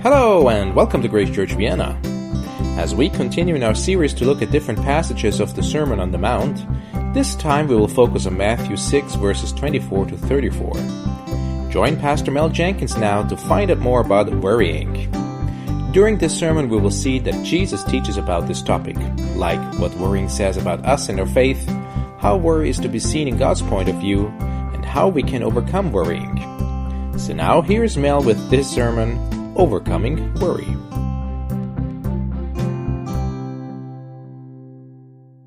Hello, and welcome to Grace Church Vienna. As we continue in our series to look at different passages of the Sermon on the Mount, this time we will focus on Matthew 6, verses 24 to 34. Join Pastor Mel Jenkins now to find out more about worrying. During this sermon, we will see that Jesus teaches about this topic, like what worrying says about us and our faith, how worry is to be seen in God's point of view, and how we can overcome worrying. So now here's Mel with this sermon, Overcoming Worry.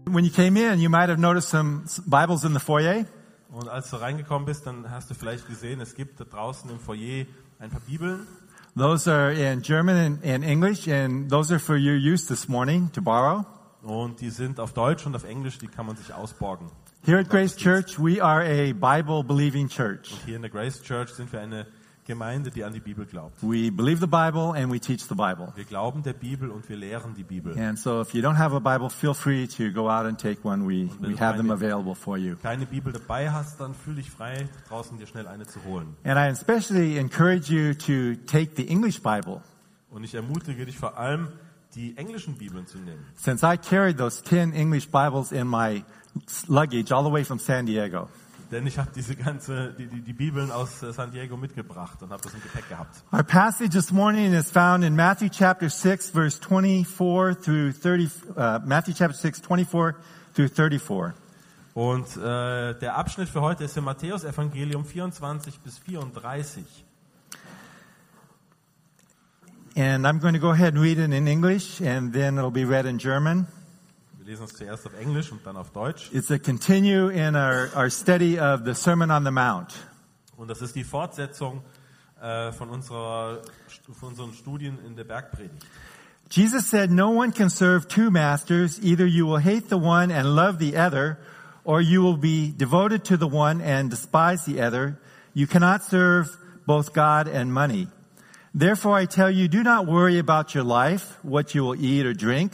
When you came in, you might have noticed some Bibles in the foyer. Und als du reingekommen bist, dann hast du vielleicht gesehen, es gibt da draußen im Foyer ein paar Bibeln. Those are in German and, and English, and those are for your use this morning to borrow. Und die sind auf Deutsch und auf Englisch, die kann man sich ausborgen. Here at Grace Church, we are a Bible believing church. Und hier in der Grace Church sind wir eine Gemeinde, die an die Bibel glaubt. We believe the Bible and we teach the Bible. Wir glauben der Bibel und wir lehren die Bibel. And so if you don't have a Bible, feel free to go out and take one. We, we have them available for you. Keine Bibel dabei hast, dann fühl dich frei, draußen dir schnell eine zu holen. And I especially encourage you to take the English Bible. Und ich ermutige dich vor allem, die englischen Bibeln zu nehmen. Since I carried those 10 English Bibles in my luggage all the way from San Diego. Denn ich habe diese ganze die, die, die Bibeln aus äh, San Diego mitgebracht und habe das im Gepäck gehabt. Our passage this morning is found in Matthew chapter 6 verse 24 through 30 uh, Matthew chapter 6 24 through 34. Und äh, der Abschnitt für heute ist im Matthäus Evangelium 24 bis 34. And I'm going to go ahead and read it in English and then it'll be read in German. Lesen es zuerst auf Englisch und dann auf Deutsch. It's a continue in our, our study of the Sermon on the Mount. Und das ist die Fortsetzung äh, von, unserer, von unseren Studien in der Bergpredigt. Jesus said, No one can serve two masters. Either you will hate the one and love the other, or you will be devoted to the one and despise the other. You cannot serve both God and money. Therefore I tell you, do not worry about your life, what you will eat or drink,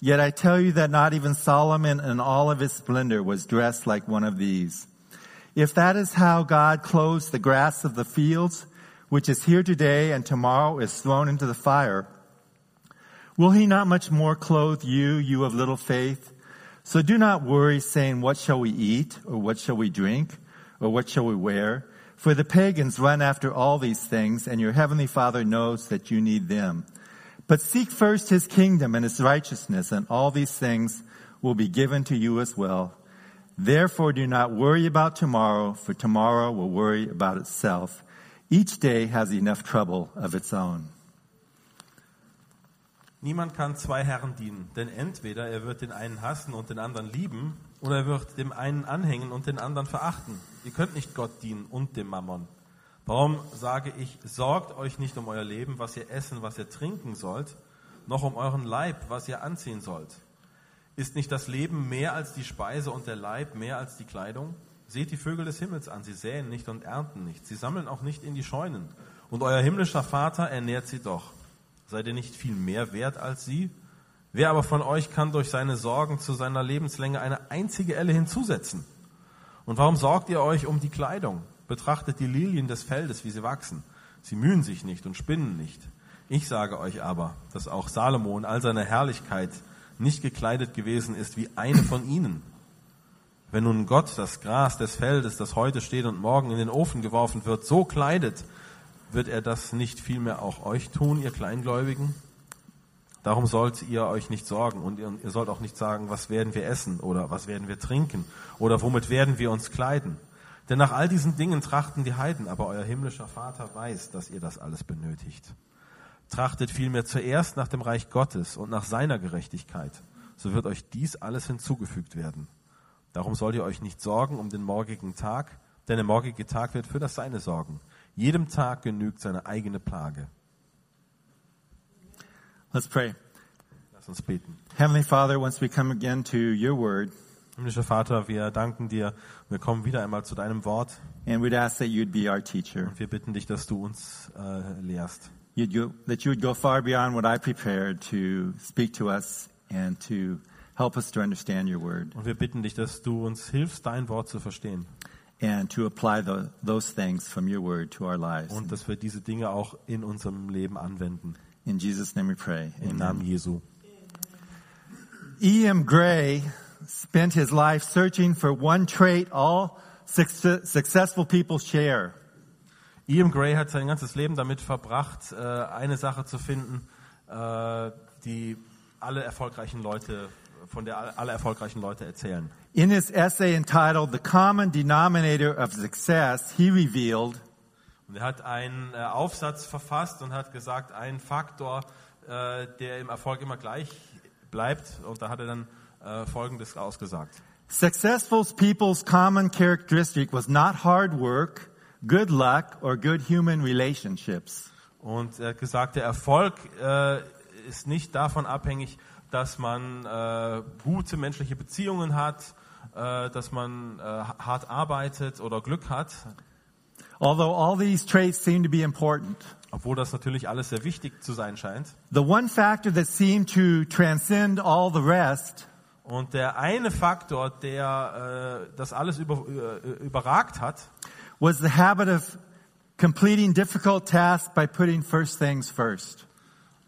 Yet I tell you that not even Solomon in all of his splendor was dressed like one of these. If that is how God clothes the grass of the fields, which is here today and tomorrow is thrown into the fire, will he not much more clothe you, you of little faith? So do not worry saying, what shall we eat? Or what shall we drink? Or what shall we wear? For the pagans run after all these things, and your heavenly Father knows that you need them. But seek first his kingdom and his righteousness, and all these things will be given to you as well. Therefore do not worry about tomorrow, for tomorrow will worry about itself. Each day has enough trouble of its own. Niemand kann zwei Herren dienen, denn entweder er wird den einen hassen und den anderen lieben, oder er wird dem einen anhängen und den anderen verachten. Ihr könnt nicht Gott dienen und dem Mammon. Warum sage ich, sorgt euch nicht um euer Leben, was ihr essen, was ihr trinken sollt, noch um euren Leib, was ihr anziehen sollt. Ist nicht das Leben mehr als die Speise und der Leib mehr als die Kleidung? Seht die Vögel des Himmels an, sie säen nicht und ernten nicht, sie sammeln auch nicht in die Scheunen. Und euer himmlischer Vater ernährt sie doch. Seid ihr nicht viel mehr wert als sie? Wer aber von euch kann durch seine Sorgen zu seiner Lebenslänge eine einzige Elle hinzusetzen? Und warum sorgt ihr euch um die Kleidung? Betrachtet die Lilien des Feldes, wie sie wachsen. Sie mühen sich nicht und spinnen nicht. Ich sage euch aber, dass auch Salomo in all seiner Herrlichkeit nicht gekleidet gewesen ist wie eine von ihnen. Wenn nun Gott das Gras des Feldes, das heute steht und morgen in den Ofen geworfen wird, so kleidet, wird er das nicht vielmehr auch euch tun, ihr Kleingläubigen? Darum sollt ihr euch nicht sorgen und ihr sollt auch nicht sagen, was werden wir essen oder was werden wir trinken oder womit werden wir uns kleiden. Denn nach all diesen Dingen trachten die Heiden, aber euer himmlischer Vater weiß, dass ihr das alles benötigt. Trachtet vielmehr zuerst nach dem Reich Gottes und nach seiner Gerechtigkeit, so wird euch dies alles hinzugefügt werden. Darum sollt ihr euch nicht sorgen um den morgigen Tag, denn der morgige Tag wird für das Seine sorgen. Jedem Tag genügt seine eigene Plage. Let's pray. Lass uns beten. Heavenly Father, once we come again to your word, Himmlischer Vater, wir danken dir. Wir kommen wieder einmal zu deinem Wort. and we'd ask that you'd be our teacher. Und wir bitten dich, dass du uns äh, lehrst. You'd go, that you would go far beyond what I prepared to speak to us and to help us to understand your word Und wir bitten dich, dass du uns hilfst, dein Wort zu verstehen. and to apply the, those things from your word to our lives. Und dass wir diese Dinge auch in unserem Leben anwenden. In Jesus' name we pray. Im Namen Jesu. E.M. Gray spent his life searching for one trait all suc- successful people share. Ian Gray hat sein ganzes Leben damit verbracht, äh, eine Sache zu finden, äh, die alle erfolgreichen Leute, von der alle- erfolgreichen Leute erzählen. In his essay entitled The Common Denominator of Success, he revealed Und er hat einen äh, Aufsatz verfasst und hat gesagt, ein Faktor, der im Erfolg immer gleich bleibt. Und da hat er dann äh, Folgendes ausgesagt. Successful people's common characteristic was not hard work, good luck, or good human relationships. Und er hat gesagt, der Erfolg äh, ist nicht davon abhängig, dass man äh, gute menschliche Beziehungen hat, äh, dass man äh, hart arbeitet oder Glück hat, Although all these traits seem to be important, obwohl das natürlich alles sehr wichtig zu sein scheint. the one factor that seemed to transcend all the rest Und der eine Faktor, der äh, das alles über, äh, überragt hat, was the habit of completing difficult tasks by putting first things first.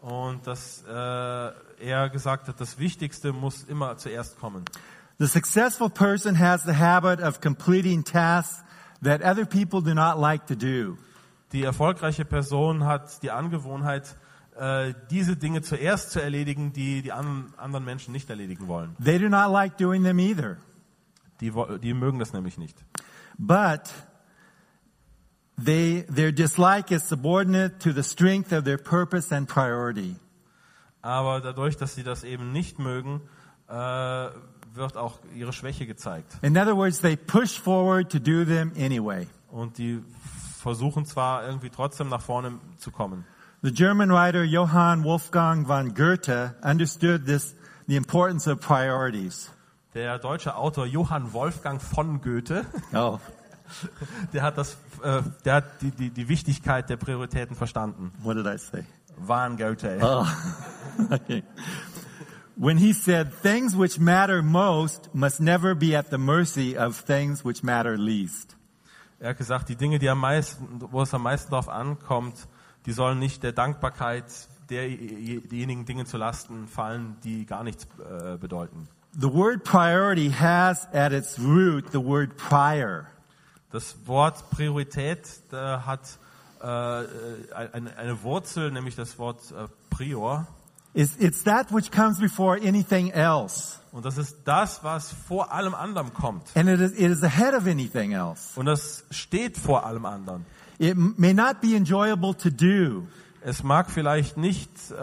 und dass äh, er gesagt hat, das Wichtigste muss immer zuerst kommen. The successful person has the habit of completing tasks that other people do not like to do. Die erfolgreiche Person hat die Angewohnheit, äh, diese Dinge zuerst zu erledigen, die die an, anderen Menschen nicht erledigen wollen. They do not like doing them either. Die, die mögen das nämlich nicht. But they, their dislike is subordinate to the strength of their purpose and priority. Aber dadurch, dass sie das eben nicht mögen, äh, wird auch ihre Schwäche gezeigt. In other words, they push forward to do them anyway. Und die versuchen zwar irgendwie trotzdem nach vorne zu kommen. The German writer Johann Wolfgang von Goethe understood this, the importance of priorities. Der deutsche Autor Johann Wolfgang von Goethe, Oh, der hat das, äh, der hat die, die, die Wichtigkeit der Prioritäten verstanden. what did I say? Van Goethe. Oh, okay. When he said, things which matter most must never be at the mercy of things which matter least. Er hat gesagt, die Dinge, die am meisten, wo es am meisten darauf ankommt, die sollen nicht der Dankbarkeit der, derjenigen Dinge zu Lasten fallen, die gar nichts äh, bedeuten. The word priority has at its root the word prior. Das Wort Priorität äh, hat äh, eine, eine Wurzel, nämlich das Wort äh, Prior. It's, it's that which comes before anything else. Und das ist das, was vor allem anderen kommt. And it is, it is ahead of anything else. Und das steht vor allem anderen. It may not be enjoyable to do, Es mag vielleicht nicht äh,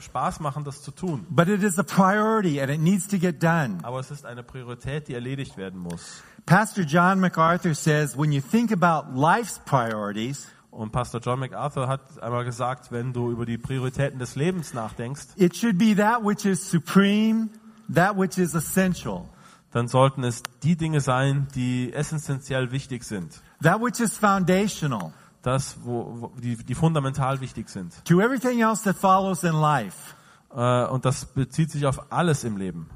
Spaß machen, das zu tun, but it is a priority and it needs to get done. aber es ist eine Priorität, die erledigt werden muss. Pastor John MacArthur says when you think about life's priorities, Und Pastor John MacArthur hat einmal gesagt, wenn du über die Prioritäten des Lebens nachdenkst, it should be that which is supreme, that which is essential, dann sollten es die Dinge sein, die essentiell wichtig sind. That which is foundational Das, wo, wo die, die fundamental wichtig sind. to everything else that follows in life. Äh, und das bezieht sich auf alles im Leben.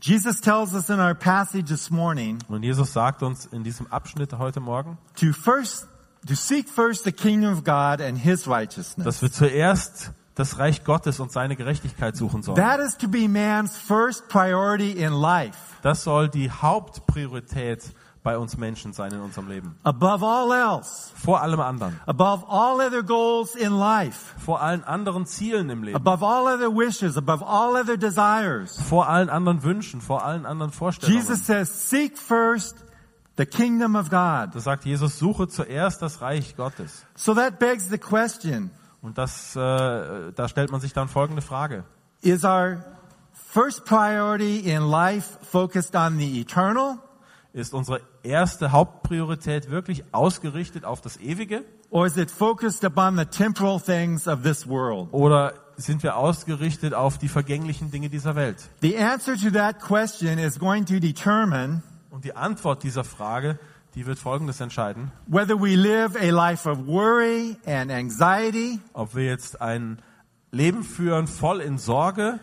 Jesus tells us in our passage this morning Und Jesus sagt uns in diesem Abschnitt heute Morgen, to first to seek first the kingdom of God and his righteousness. dass wir zuerst das Reich Gottes und seine Gerechtigkeit suchen sollen. That is to be man's first priority in life. Das soll die Hauptpriorität bei uns Menschen sein in unserem Leben. Above all else, Vor allem anderen. above all other goals in life, Vor allen anderen Zielen im Leben. above all other wishes, above all other desires. Vor allen anderen Wünschen, vor allen anderen Vorstellungen. Jesus says, seek first the kingdom of God. Da sagt Jesus, suche zuerst das Reich Gottes. So that begs the question, Und das, äh, da stellt man sich dann folgende Frage. is our first priority in life focused on the eternal Ist unsere erste Hauptpriorität wirklich ausgerichtet auf das Ewige? or is it focused upon the temporal things of this world? Oder sind wir ausgerichtet auf die vergänglichen Dinge dieser Welt? The answer to that question is going to determine Und die Antwort dieser Frage, die wird Folgendes entscheiden. whether we live a life of worry and anxiety Ob wir jetzt ein Leben führen voll in Sorge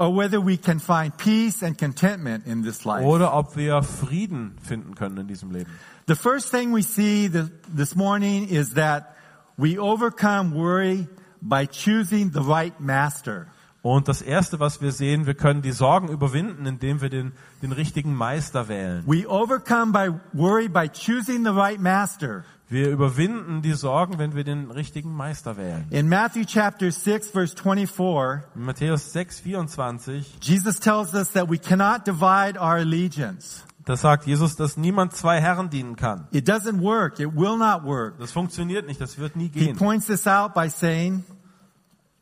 or whether we can find peace and contentment in this life. oder ob wir Frieden finden können in diesem Leben. The first thing we see th- this morning is that we overcome worry by choosing the right master. Und das Erste, was wir sehen, wir können die Sorgen überwinden, indem wir den, den richtigen Meister wählen. We overcome by worry by choosing the right master. Wir überwinden die Sorgen, wenn wir den richtigen Meister wählen. In Matthew chapter 6 verse 24, In Matthäus 6, 24, Jesus tells us that we cannot divide our allegiance. da sagt Jesus, dass niemand zwei Herren dienen kann. It doesn't work. It will not work. Das funktioniert nicht, das wird nie He gehen. points this out by saying,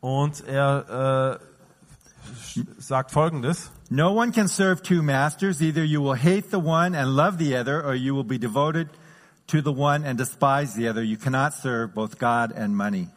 Und er äh, sagt Folgendes. No one can serve two masters. Either you will hate the one and love the other, or you will be devoted to the one and despise the other. You cannot serve both God and money.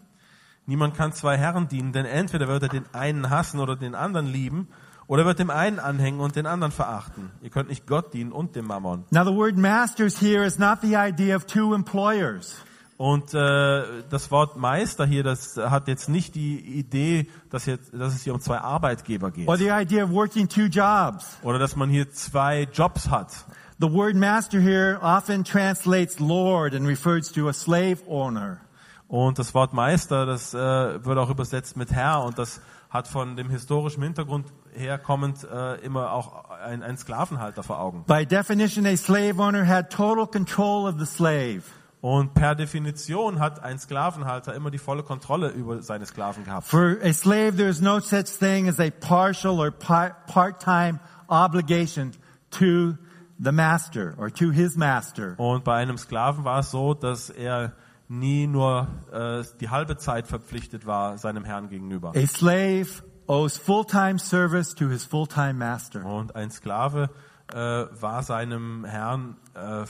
Niemand kann zwei Herren dienen, denn entweder wird er den einen hassen oder den anderen lieben, oder wird dem einen anhängen und den anderen verachten. Ihr könnt nicht Gott dienen und dem Mammon. Now the word masters here is not the idea of two employers. Und äh, das Wort Meister hier, das hat jetzt nicht die Idee, dass, jetzt, dass es hier um zwei Arbeitgeber geht. Or the idea of working two jobs. Oder dass man hier zwei Jobs hat. The word master here often translates Lord and refers to a slave owner. Und das Wort Meister, das äh, wird auch übersetzt mit Herr und das hat von dem historischen Hintergrund herkommend äh, immer auch ein, ein Sklavenhalter vor Augen. By definition, a slave owner had total control of the slave. Und per Definition hat ein Sklavenhalter immer die volle Kontrolle über seine Sklaven gehabt. For a slave, there is no such thing as a partial or par- part-time obligation to the master or to his master. Und bei einem Sklaven war es so, dass er nie nur äh, die halbe Zeit verpflichtet war seinem Herrn gegenüber. A slave owes full-time service to his full-time master. Und ein Sklave äh, war seinem Herrn äh,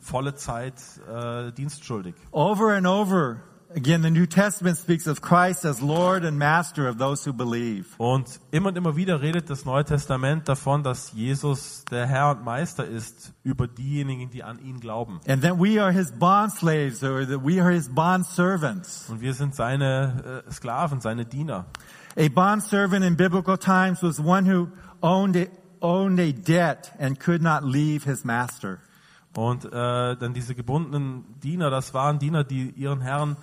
volle Zeit äh, dienstschuldig. Over and over again, the New Testament speaks of Christ as Lord and Master of those who believe. Und immer und immer wieder redet das Neue Testament davon, dass Jesus der Herr und Meister ist über diejenigen, die an ihn glauben. And that we are his bond slaves or that we are his bond servants. Und wir sind seine äh, Sklaven, seine Diener. A bond servant in biblical times was one who owned a, owned a debt and could not leave his master. Und äh, dann diese gebundenen Diener, das waren Diener, die ihren Herren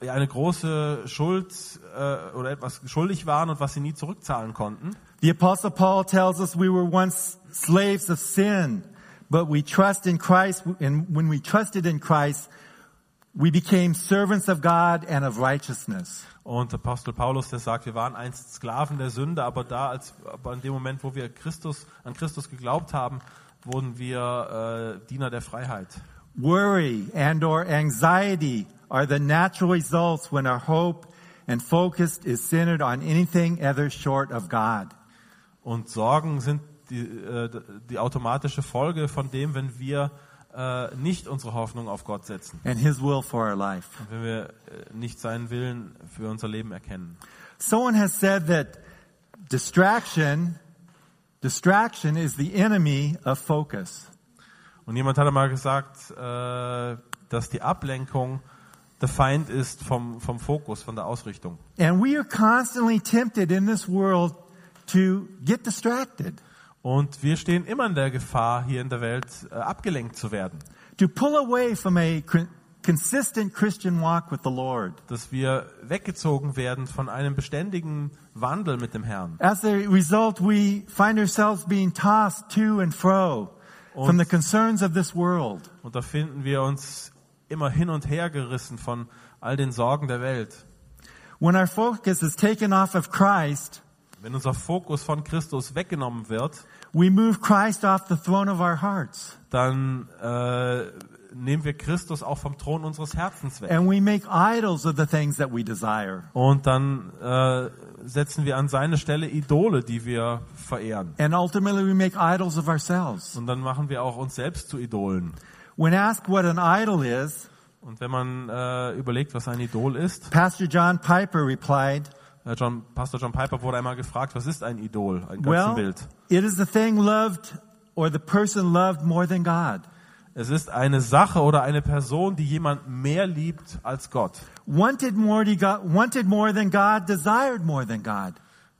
äh, eine große Schuld äh, oder etwas schuldig waren und was sie nie zurückzahlen konnten. The apostle Paul tells us we were once slaves of sin, but we trust in Christ and when we trusted in Christ, we became servants of God and of righteousness. Und Apostel Paulus, der sagt, wir waren einst Sklaven der Sünde, aber da, als aber in dem Moment, wo wir Christus an Christus geglaubt haben, wurden wir äh, Diener der Freiheit. Worry and or anxiety are the natural results when our hope and focus is centered on anything other short of God. Und Sorgen sind die, äh, die automatische Folge von dem, wenn wir äh, nicht unsere Hoffnung auf Gott setzen. and His will for our life. Und wenn wir äh, nicht seinen Willen für unser Leben erkennen. Someone has said that distraction, distraction is the enemy of focus. Und jemand hat einmal gesagt, äh, dass die Ablenkung der Feind ist vom, vom Fokus, von der Ausrichtung. And we are constantly tempted in this world to get distracted, Und wir stehen immer in der Gefahr, hier in der Welt äh, abgelenkt zu werden. to pull away from a con- consistent Christian walk with the Lord. Dass wir weggezogen werden von einem beständigen Wandel mit dem Herrn. As a result, we find ourselves being tossed to and fro from the concerns of this world. Und da finden wir uns immer hin und her gerissen von all den Sorgen der Welt. When our focus is taken off of Christ, Wenn unser Fokus von Christus weggenommen wird, we move Christ off the throne of our hearts. dann äh, nehmen wir Christus auch vom Thron unseres Herzens weg. And we make idols of the things that we desire. Und dann äh, setzen wir an seine Stelle Idole, die wir verehren. And ultimately we make idols of ourselves. Und dann machen wir auch uns selbst zu Idolen. When asked what an idol is, Und wenn man äh, überlegt, was ein Idol ist, Pastor John Piper replied, äh, John, Pastor John Piper wurde einmal gefragt, was ist ein Idol, ein Well, Götzenbild? it is the thing loved or the person loved more than God. Es ist eine Sache oder eine Person, die jemand mehr liebt als Gott. Wanted more, wanted more than God, desired more than God.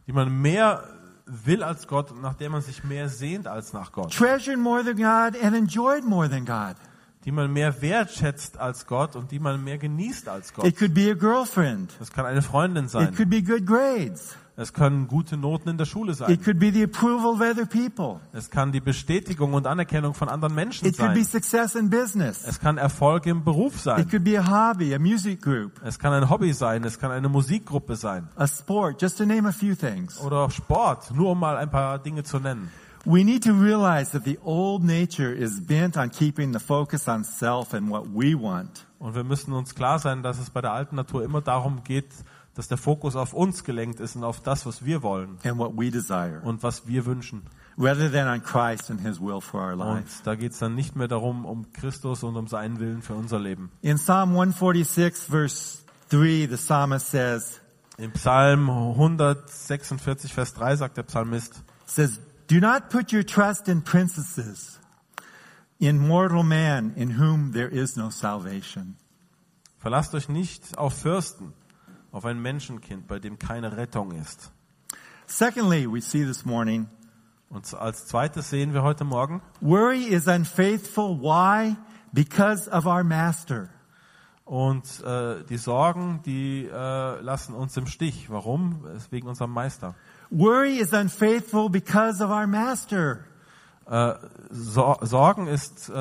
Die man mehr will als Gott und nach der man sich mehr sehnt als nach Gott. Treasured more than God and enjoyed more than God. Die man mehr wertschätzt als Gott und die man mehr genießt als Gott. It could be a girlfriend. Das kann eine Freundin It sein. could be good grades. Es können gute Noten in der Schule It sein. could be the approval of other people. Es kann die Bestätigung und Anerkennung von anderen Menschen It could be sein. success in business. Es kann Erfolg im Beruf It sein. could be a hobby, a music group, Es kann ein Hobby sein. Es kann eine Musikgruppe sein. a sport, just to name a few things. Oder Sport. Nur um mal ein paar Dinge zu nennen. We need to realize that the old nature is bent on keeping the focus on self and what we want. Und wir müssen uns klar sein, dass es bei der alten Natur immer darum geht, dass der Fokus auf uns gelenkt ist und auf das, was wir wollen and what we desire, und was wir wünschen. rather than on Christ and His will for our Und lives. da geht es dann nicht mehr darum, um Christus und um seinen Willen für unser Leben. In Psalm 146, verse 3, the psalmist says, Im Psalm 146, Vers 3 sagt der Psalmist, says, Do not put your trust in princesses, in mortal man in whom there is no salvation. verlasst euch nicht auf Fürsten, auf ein Menschenkind, bei dem keine Rettung ist. Secondly, we see this morning, Und als zweites sehen wir heute Morgen, worry is unfaithful. Why? Because of our master. und äh, die Sorgen, die äh, lassen uns im Stich. Warum? Wegen unserem Meister. Worry is unfaithful because of our master. Äh, Sor Sorgen ist, äh,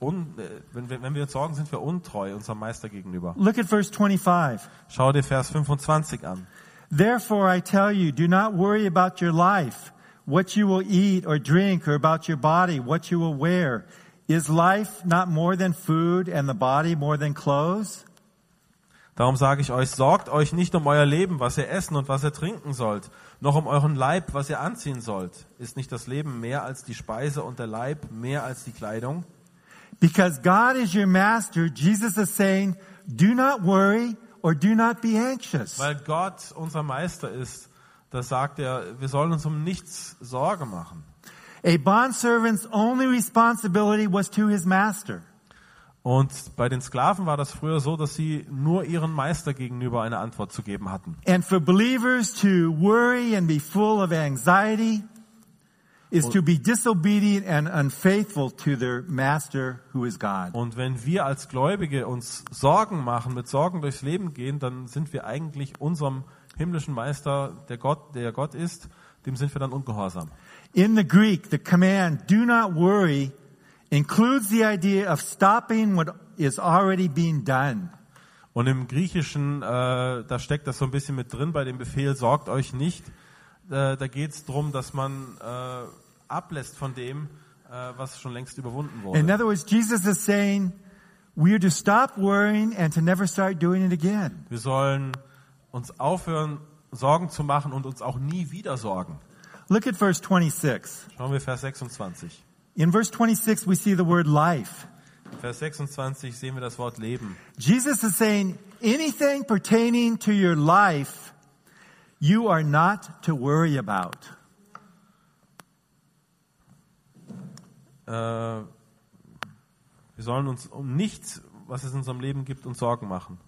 un äh, wenn, wir, wenn wir uns sorgen, sind wir untreu unserem Meister gegenüber. Look at verse 25. Schau dir Vers 25 an. Therefore I tell you, do not worry about your life, what you will eat or drink, or about your body, what you will wear. Is life not more than food and the body more than clothes? Darum sage ich euch, sorgt euch nicht um euer Leben, was ihr essen und was ihr trinken sollt, noch um euren Leib, was ihr anziehen sollt. Ist nicht das Leben mehr als die Speise und der Leib mehr als die Kleidung? Because God is your master, Jesus is saying, do not worry or do not be anxious. Weil Gott unser Meister ist, da sagt er, wir sollen uns um nichts Sorge machen. A bondservant's only responsibility was to his master. Und bei den Sklaven war das früher so, dass sie nur ihren Meister gegenüber eine Antwort zu geben hatten. And for believers to worry and be full of anxiety is to be disobedient and unfaithful to their master who is God. Und wenn wir als Gläubige uns Sorgen machen, mit Sorgen durchs Leben gehen, dann sind wir eigentlich unserem himmlischen Meister, der Gott, der Gott ist, dem sind wir dann ungehorsam. In the Greek, the command do not worry includes the idea of stopping what is already being done. Und im Griechischen, äh, da steckt das so ein bisschen mit drin bei dem Befehl, sorgt euch nicht. Äh, da geht es darum, dass man äh, ablässt von dem, äh, was schon längst überwunden In wurde. other words, Jesus is saying we are to stop worrying and to never start doing it again. Wir sollen uns aufhören, Sorgen zu machen und uns auch nie wieder sorgen. Look at verse 26. Schauen wir Vers 26. In verse 26, we see the word life. Vers 26 sehen wir das Wort Leben. Jesus is saying anything pertaining to your life, you are not to worry about. Äh, wir sollen uns um nichts, was es in unserem Leben gibt, uns Sorgen machen.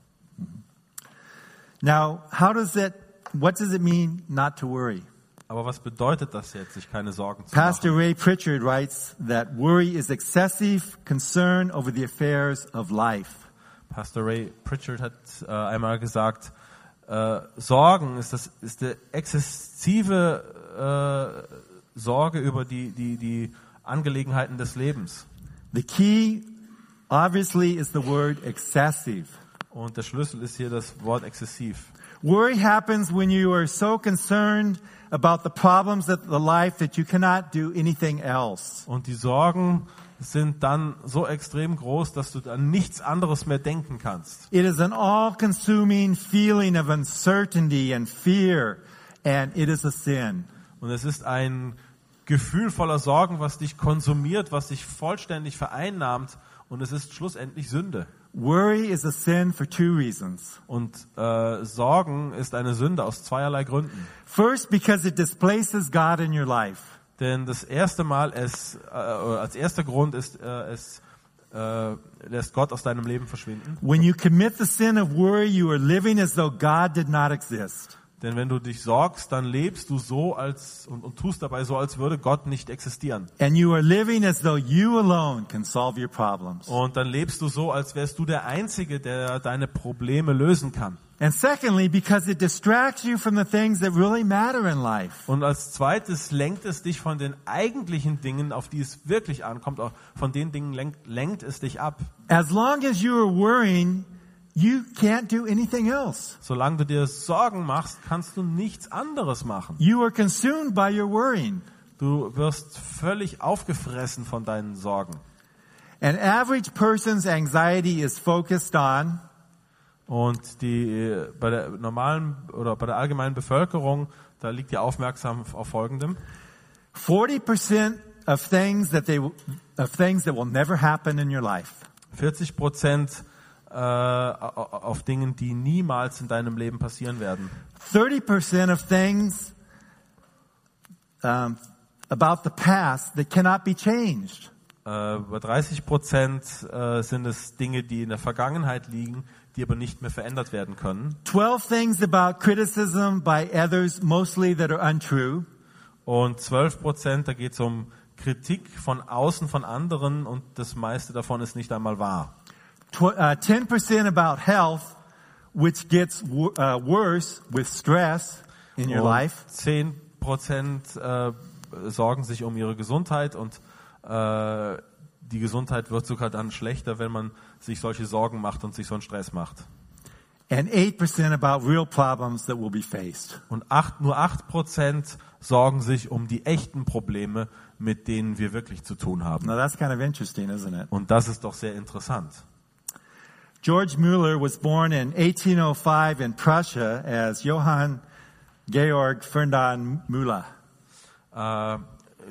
Now, how does that, what does it mean not to worry? Aber was bedeutet das jetzt, sich keine Sorgen zu Pastor machen? Ray Pritchard writes that worry is excessive concern over the affairs of life. Pastor Ray Pritchard hat äh, einmal gesagt, äh, Sorgen ist, das, ist der exzessive äh, Sorge über die, die, die Angelegenheiten des Lebens. The key, obviously, is the word excessive. Und der Schlüssel ist hier das Wort exzessiv. Worry happens when you are so concerned about the problems of the life that you cannot do anything else. Und die Sorgen sind dann so extrem groß, dass du an nichts anderes mehr denken kannst. It is an all-consuming feeling of uncertainty and fear, and it is a sin. Und es ist ein Gefühl voller Sorgen, was dich konsumiert, was dich vollständig vereinnahmt und es ist schlussendlich Sünde. Worry is a sin for two reasons. Und äh, Sorgen ist eine Sünde aus zweierlei Gründen. First, because it displaces God in your life. Denn das erste Mal, es, äh, als erster Grund ist, äh, es äh, lässt Gott aus deinem Leben verschwinden. When you commit the sin of worry, you are living as though God did not exist. Denn wenn du dich sorgst, dann lebst du so als und, und tust dabei so, als würde Gott nicht existieren. And you are living as though you alone can solve your problems. Und dann lebst du so, als wärst du der Einzige, der deine Probleme lösen kann. And secondly, because it distracts you from the things that really matter in life. Und als zweites lenkt es dich von den eigentlichen Dingen, auf die es wirklich ankommt, auch von den Dingen lenkt, lenkt es dich ab. As long as you are worrying, you can't do anything else. Solange du dir Sorgen machst, kannst du nichts anderes machen. You are consumed by your worrying. Du wirst völlig aufgefressen von deinen Sorgen. An average person's anxiety is focused on Und die, äh, bei der normalen oder bei der allgemeinen Bevölkerung, da liegt die Aufmerksamkeit auf Folgendem. 40% of things that they of things that will never happen in your life. 40 Prozent äh, auf Dingen, die niemals in deinem Leben passieren werden. 30% of things um, about the past that cannot be changed. Äh, bei 30 Prozent äh, sind es Dinge, die in der Vergangenheit liegen, die aber nicht mehr verändert werden können. 12 things about criticism by others, mostly that are untrue. Und 12 Prozent, da geht es um Kritik von außen von anderen und das meiste davon ist nicht einmal wahr. Tw- uh, 10% about health, which gets uh, worse with stress in your life. 10 Prozent äh, sorgen sich um ihre Gesundheit und äh, die Gesundheit wird sogar dann schlechter, wenn man sich solche Sorgen macht und sich so einen Stress macht. And 8% about real problems that will be faced. Und acht, nur 8 Prozent sorgen sich um die echten Probleme, mit denen wir wirklich zu tun haben. Now that's kind of interesting, isn't it? Und das ist doch sehr interessant. George Müller was born in 1805 in Prussia as Johann Georg Ferdinand Müller. Äh,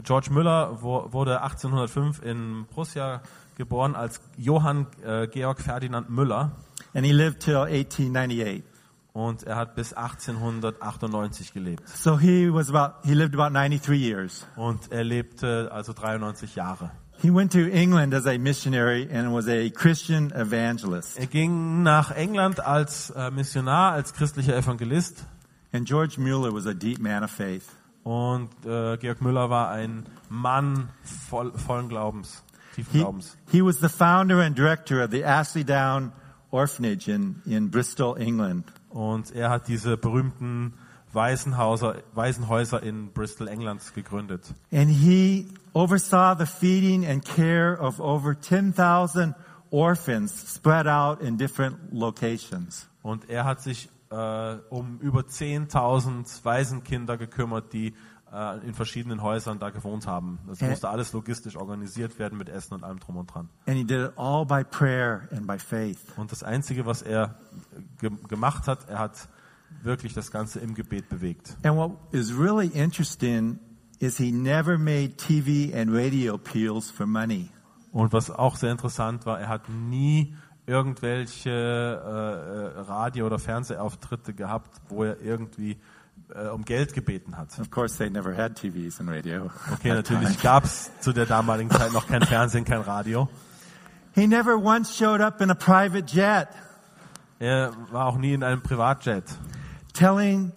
George Müller wo, wurde 1805 in Prussia geboren als Johann äh, Georg Ferdinand Müller And he lived till 1898. und er hat bis 1898 gelebt. So he was about, he lived about 93 years. Und er lebte also 93 Jahre. He went to England as a missionary and was a Christian evangelist. Er ging nach England als äh, Missionar, als christlicher Evangelist And George Mueller was a deep man of faith. und äh, Georg Müller war ein Mann voll, vollen Glaubens, tiefen He, Glaubens. he was the founder and director of the Ashley Down Orphanage in, in Bristol, England. Und er hat diese berühmten Waisenhäuser, Waisenhäuser in Bristol, England gegründet. And he oversaw the feeding and care of over 10,000 orphans spread out in different locations. Und er hat sich äh, um über 10.000 Waisenkinder gekümmert, die äh, in verschiedenen Häusern da gewohnt haben. Das Äh. musste alles logistisch organisiert werden mit Essen und allem drum und dran. And he did it all by prayer and by faith. Und das Einzige, was er ge gemacht hat, er hat wirklich das Ganze im Gebet bewegt. And what is really interesting is he never made TV and radio appeals for money. Und was auch sehr interessant war, er hat nie irgendwelche äh, äh, Radio- oder Fernsehauftritte gehabt, wo er irgendwie äh, um Geld gebeten hat. Of course, they never had TVs and radio. Okay, natürlich gab es zu der damaligen Zeit noch kein Fernsehen, kein Radio. He never once showed up in a private jet Er war auch nie in einem Privatjet. Telling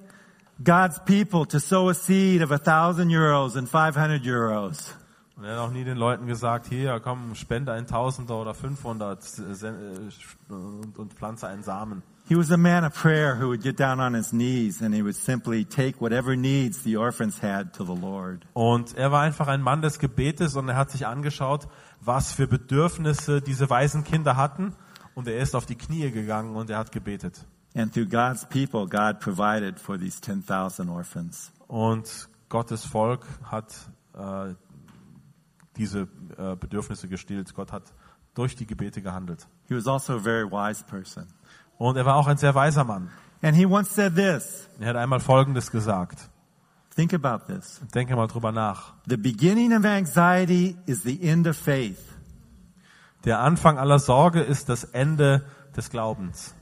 God's people to sow a seed of a thousand euros and 500 euros. Und er hat auch nie den Leuten gesagt, hier, komm, spende ein Tausender oder 500 äh, und, und pflanze einen Samen. He was a man of prayer who would get down on his knees and he would simply take whatever needs the orphans had to the Lord. Und er war einfach ein Mann des Gebetes und er hat sich angeschaut, was für Bedürfnisse diese Waisenkinder hatten. Und er ist auf die Knie gegangen und er hat gebetet. And through God's people, God provided for these 10,000 orphans. Und Gottes Volk hat äh, diese äh, Bedürfnisse gestillt. Gott hat durch die Gebete gehandelt. He was also a very wise person. Und er war auch ein sehr weiser Mann. And he once said this. Er hat einmal Folgendes gesagt. Think about this. Denke mal drüber nach. The beginning of anxiety is the end of faith. Der Anfang aller Sorge ist das Ende des Glaubens.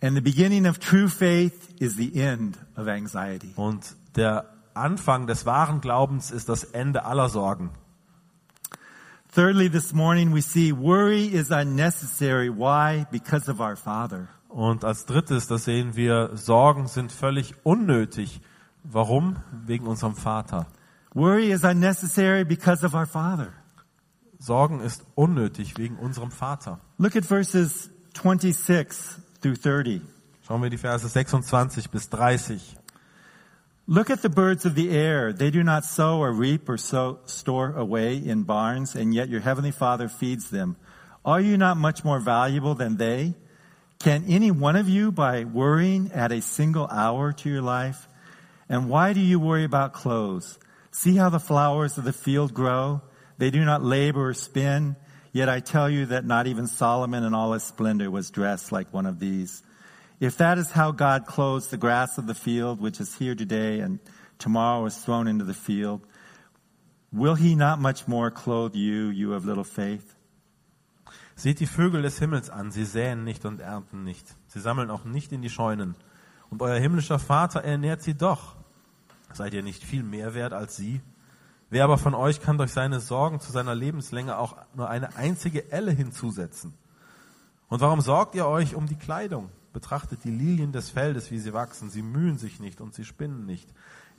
And the beginning of true faith is the end of anxiety. Und der Anfang des wahren Glaubens ist das Ende aller Sorgen. Thirdly, this morning we see worry is unnecessary. Why? Because of our Father. Und als drittes, da sehen wir, Sorgen sind völlig unnötig. Warum? Wegen unserem Vater. Worry is unnecessary because of our Father. Sorgen ist unnötig wegen unserem Vater. Look at verses 26 through 30. Schauen wir die Verse 26 bis 30. Look at the birds of the air. They do not sow or reap or sow, store away in barns, and yet your heavenly Father feeds them. Are you not much more valuable than they? Can any one of you, by worrying, add a single hour to your life? And why do you worry about clothes? See how the flowers of the field grow? They do not labor or spin. Yet I tell you that not even Solomon in all his splendor was dressed like one of these. If that is how God clothes the grass of the field, which is here today and tomorrow is thrown into the field, will he not much more clothe you, you of little faith? Seht die Vögel des Himmels an, sie säen nicht und ernten nicht. Sie sammeln auch nicht in die Scheunen. Und euer himmlischer Vater ernährt sie doch. Seid ihr nicht viel mehr wert als sie? Wer aber von euch kann durch seine Sorgen zu seiner Lebenslänge auch nur eine einzige Elle hinzusetzen? Und warum sorgt ihr euch um die Kleidung? Betrachtet die Lilien des Feldes, wie sie wachsen. Sie mühen sich nicht und sie spinnen nicht.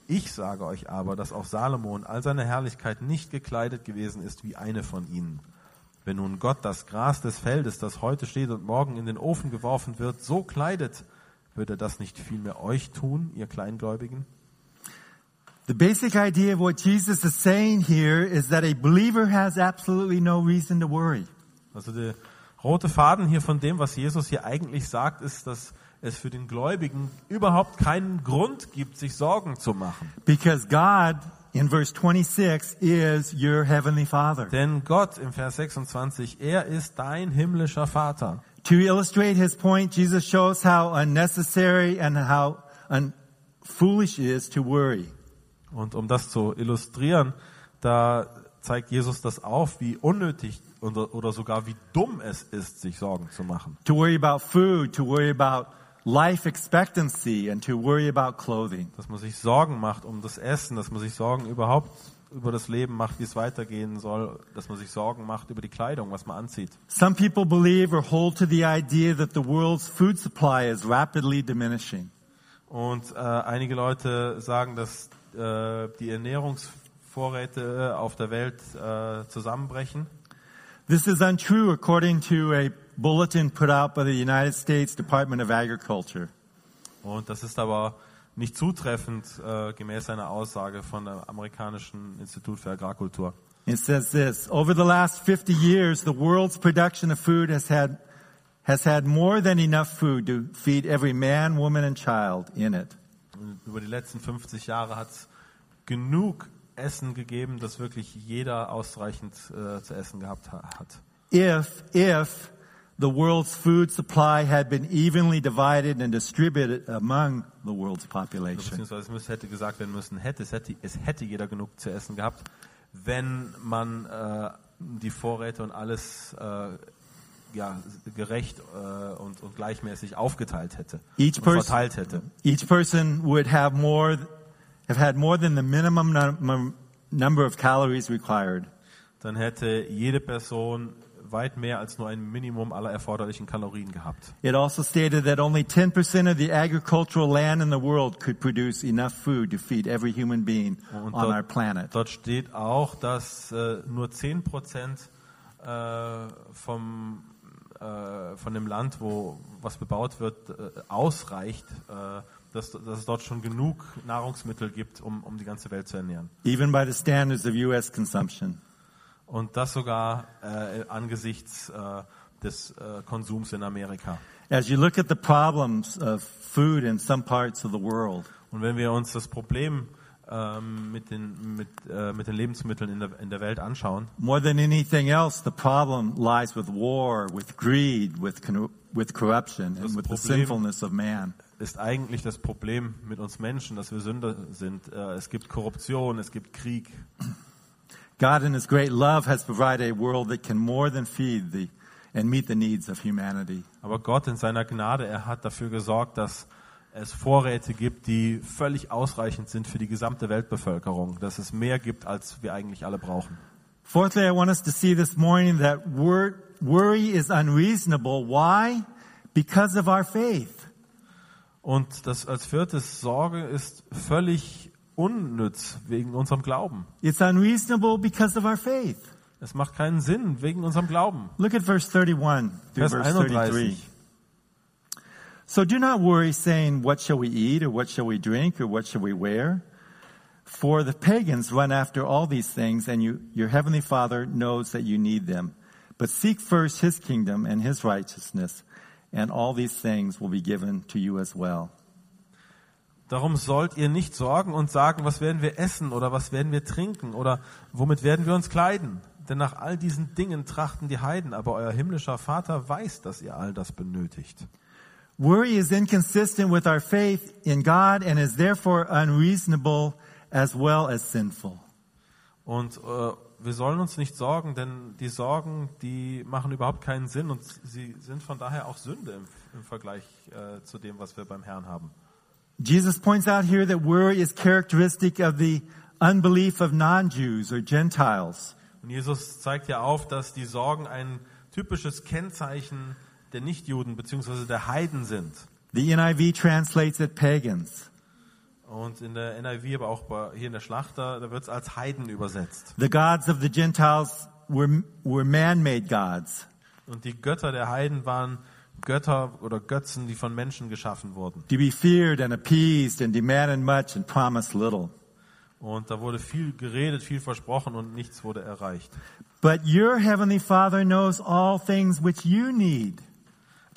Ich sage euch aber, dass auch Salomo in all seiner Herrlichkeit nicht gekleidet gewesen ist wie eine von ihnen. Wenn nun Gott das Gras des Feldes, das heute steht und morgen in den Ofen geworfen wird, so kleidet, wird er das nicht vielmehr euch tun, ihr Kleingläubigen? The basic idea of what Jesus is saying here is that a believer has absolutely no reason to worry. Also der rote Faden hier von dem, was Jesus hier eigentlich sagt, ist, dass es für den Gläubigen überhaupt keinen Grund gibt, sich Sorgen zu machen. Because God, in verse 26, is your heavenly Father. Denn Gott im Vers 26, er ist dein himmlischer Vater. To illustrate his point, Jesus shows how unnecessary and how un- foolish it is to worry. Und um das zu illustrieren, da zeigt Jesus das auf, wie unnötig oder, oder sogar wie dumm es ist, sich Sorgen zu machen. To worry about food, to worry about life expectancy, and to worry about clothing. Dass man sich Sorgen macht um das Essen, dass man sich Sorgen überhaupt über das Leben macht, wie es weitergehen soll, dass man sich Sorgen macht über die Kleidung, was man anzieht. Some people believe or hold to the idea that the world's food supply is rapidly diminishing. Und äh, einige Leute sagen, dass äh, die Ernährungsvorräte auf der Welt äh, zusammenbrechen. This is untrue according to a bulletin put out by the United States Department of Agriculture. Und das ist aber nicht zutreffend äh, gemäß einer Aussage von dem amerikanischen Institut für Agrarkultur. It says this, over the last 50 years, the world's production of food has had, has had more than enough food to feed every man, woman, and child in it. Über die letzten 50 Jahre hat es genug Essen gegeben, dass wirklich jeder ausreichend äh, zu essen gehabt ha hat. If, if the world's food supply had been evenly divided and distributed among the world's population. Beziehungsweise es müsste, hätte gesagt werden müssen, hätte, es, hätte, es hätte jeder genug zu essen gehabt, wenn man äh, die Vorräte und alles äh, ja, gerecht äh, und, und gleichmäßig aufgeteilt hätte Each und person- verteilt hätte. Each person would have more, have had more than the minimum num- number of calories required. Dann hätte jede Person weit mehr als nur ein Minimum aller erforderlichen Kalorien gehabt. It also stated that only 10% of the agricultural land in the world could produce enough food to feed every human being Und on our dort, planet. dort steht auch, dass äh, nur 10 Prozent äh, vom, äh, von dem Land, wo was bebaut wird, äh, ausreicht, äh, dass, dass es dort schon genug Nahrungsmittel gibt, um, um die ganze Welt zu ernähren. Even by the standards of U.S. consumption. Und das sogar äh, angesichts äh, des äh, Konsums in Amerika. As you look at the problems of food in some parts of the world, Und wenn wir uns das Problem ähm, mit, den, mit, äh, mit den Lebensmitteln in der, in der Welt anschauen, more than anything else, the problem lies with war, with greed, with, with corruption, and with the sinfulness of man. ist eigentlich das Problem mit uns Menschen, dass wir Sünder sind. Äh, es gibt Korruption, es gibt Krieg. God in His great love has provided a world that can more than feed the and meet the needs of humanity. Aber Gott in seiner Gnade, er hat dafür gesorgt, dass es Vorräte gibt, die völlig ausreichend sind für die gesamte Weltbevölkerung, dass es mehr gibt, als wir eigentlich alle brauchen. Fourthly, I want us to see this morning that wor- worry is unreasonable. Why? Because of our faith. Und das als viertes, Sorge ist völlig unnütz wegen unserem Glauben. It's unreasonable because of our faith. Es macht keinen Sinn wegen unserem Glauben. Look at verse 31 through Vers verse 33. 31. So do not worry saying, what shall we eat or what shall we drink or what shall we wear? For the pagans run after all these things and you, your heavenly father knows that you need them. But seek first his kingdom and his righteousness and all these things will be given to you as well. Darum sollt ihr nicht sorgen und sagen, was werden wir essen oder was werden wir trinken oder womit werden wir uns kleiden. Denn nach all diesen Dingen trachten die Heiden, aber euer himmlischer Vater weiß, dass ihr all das benötigt. Worry is inconsistent with our faith in God and is therefore unreasonable as well as sinful. Und äh, wir sollen uns nicht sorgen, denn die Sorgen, die machen überhaupt keinen Sinn und sie sind von daher auch Sünde im, im Vergleich äh, zu dem, was wir beim Herrn haben. Jesus points out here that worry is characteristic of the unbelief of non-Jews or Gentiles. Und Jesus zeigt ja auf, dass die Sorgen ein typisches Kennzeichen der Nichtjuden bzw. der Heiden sind. The NIV translates it pagans. Und in der NIV, aber auch bei, hier in der Schlachter, da wird es als Heiden übersetzt. The gods of the Gentiles were, were man-made gods. Und die Götter der Heiden waren Götter oder Götzen, die von Menschen geschaffen wurden. to be feared and appeased and demanded much and promised little. Und da wurde viel geredet, viel versprochen und nichts wurde erreicht. But your heavenly Father knows all things which you need.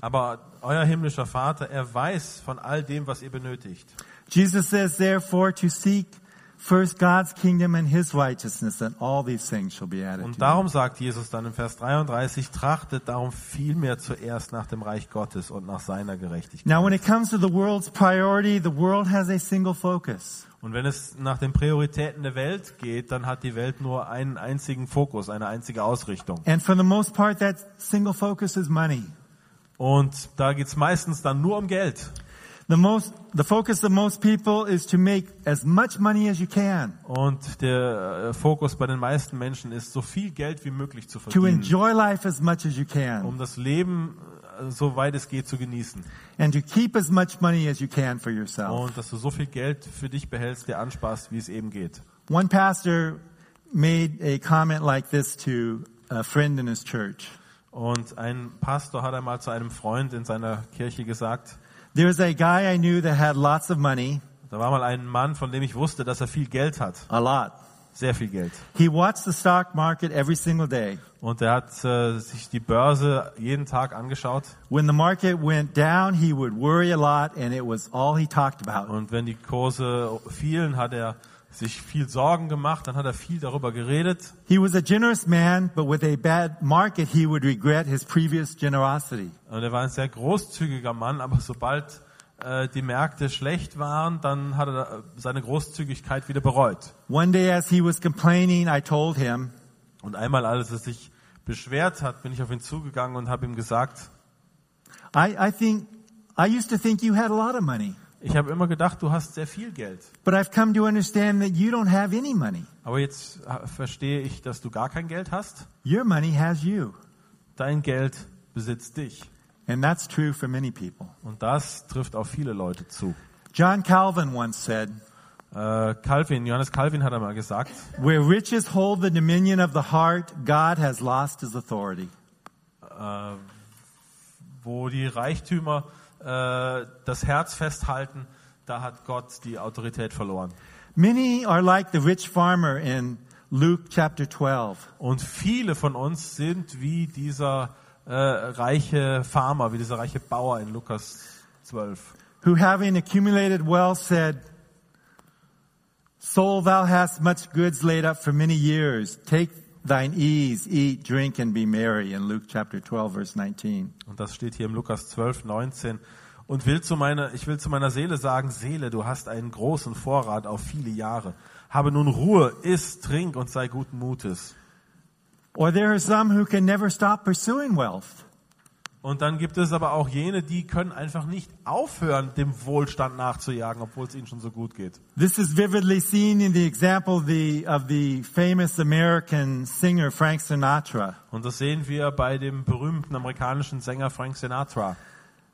Aber euer himmlischer Vater, er weiß von all dem, was ihr benötigt. Jesus says, therefore, to seek first God's kingdom and his righteousness, and all these things shall be added Und darum sagt Jesus dann im Vers 33, trachtet darum vielmehr zuerst nach dem Reich Gottes und nach seiner. Gerechtigkeit. Now, when it comes to the world's priority, the world has a single focus. Und wenn es nach den Prioritäten der Welt geht, dann hat die Welt nur einen einzigen Fokus, eine einzige Ausrichtung. And for the most part, that single focus is money. Und da geht's meistens dann nur um Geld. The most, the focus of most people is to make as much money as you can, Und der äh, Fokus bei den meisten Menschen ist, so viel Geld wie möglich zu to verdienen, enjoy life as much as you can, um das Leben äh, so weit es geht zu genießen. and to keep as much money as you can for yourself. Und dass du so viel Geld für dich behältst, dir ansparst, wie es eben geht. One pastor made a comment like this to a friend in his church. Und ein Pastor hat einmal zu einem Freund in seiner Kirche gesagt, There's a guy I knew that had lots of money, da war mal ein Mann, von dem ich wusste, dass er viel Geld hat. a lot. Sehr viel Geld. He watched the stock market every single day. Und er hat äh, sich die Börse jeden Tag angeschaut. When the market went down, he would worry a lot, and it was all he talked about. Und wenn die Kurse fielen, hat er sich viel Sorgen gemacht, dann hat er viel darüber geredet. He was a generous man, but with a bad market, he would regret his previous generosity. Und er war ein sehr großzügiger Mann, aber sobald äh, die Märkte schlecht waren, dann hat er äh, seine Großzügigkeit wieder bereut. One day, as he was complaining, I told him, Und einmal, als er sich beschwert hat, bin ich auf ihn zugegangen und habe ihm gesagt, I, I think, I used to think you had a lot of money, ich habe immer gedacht, du hast sehr viel Geld. but I've come to understand that you don't have any money. Aber jetzt äh, verstehe ich, dass du gar kein Geld hast. Your money has you. Dein Geld besitzt dich. And that's true for many people. Und das trifft auf viele Leute zu. John Calvin once said, Äh, Calvin, Johannes Calvin hat einmal gesagt, Where riches hold the dominion of the heart, God has lost his authority. äh, wo die Reichtümer das Herz festhalten, da hat Gott die Autorität verloren. Many are like the rich farmer in Luke chapter 12. Und viele von uns sind wie dieser äh, reiche Farmer, wie dieser reiche Bauer in Lukas 12. who having accumulated wealth said, Soul, thou hast much goods laid up for many years. Take thine ease, eat, drink, and be merry. In Luke chapter 12, verse 19. Und das steht hier im Lukas 12, 19. Und will zu meiner, ich will zu meiner Seele sagen, Seele, du hast einen großen Vorrat auf viele Jahre. Habe nun Ruhe, iss, trink und sei guten Mutes. Or there are some who can never stop pursuing wealth. Und dann gibt es aber auch jene, die können einfach nicht aufhören, dem Wohlstand nachzujagen, obwohl es ihnen schon so gut geht. This is vividly seen in the example of the, of the famous American singer Frank Sinatra. Und das sehen wir bei dem berühmten amerikanischen Sänger Frank Sinatra.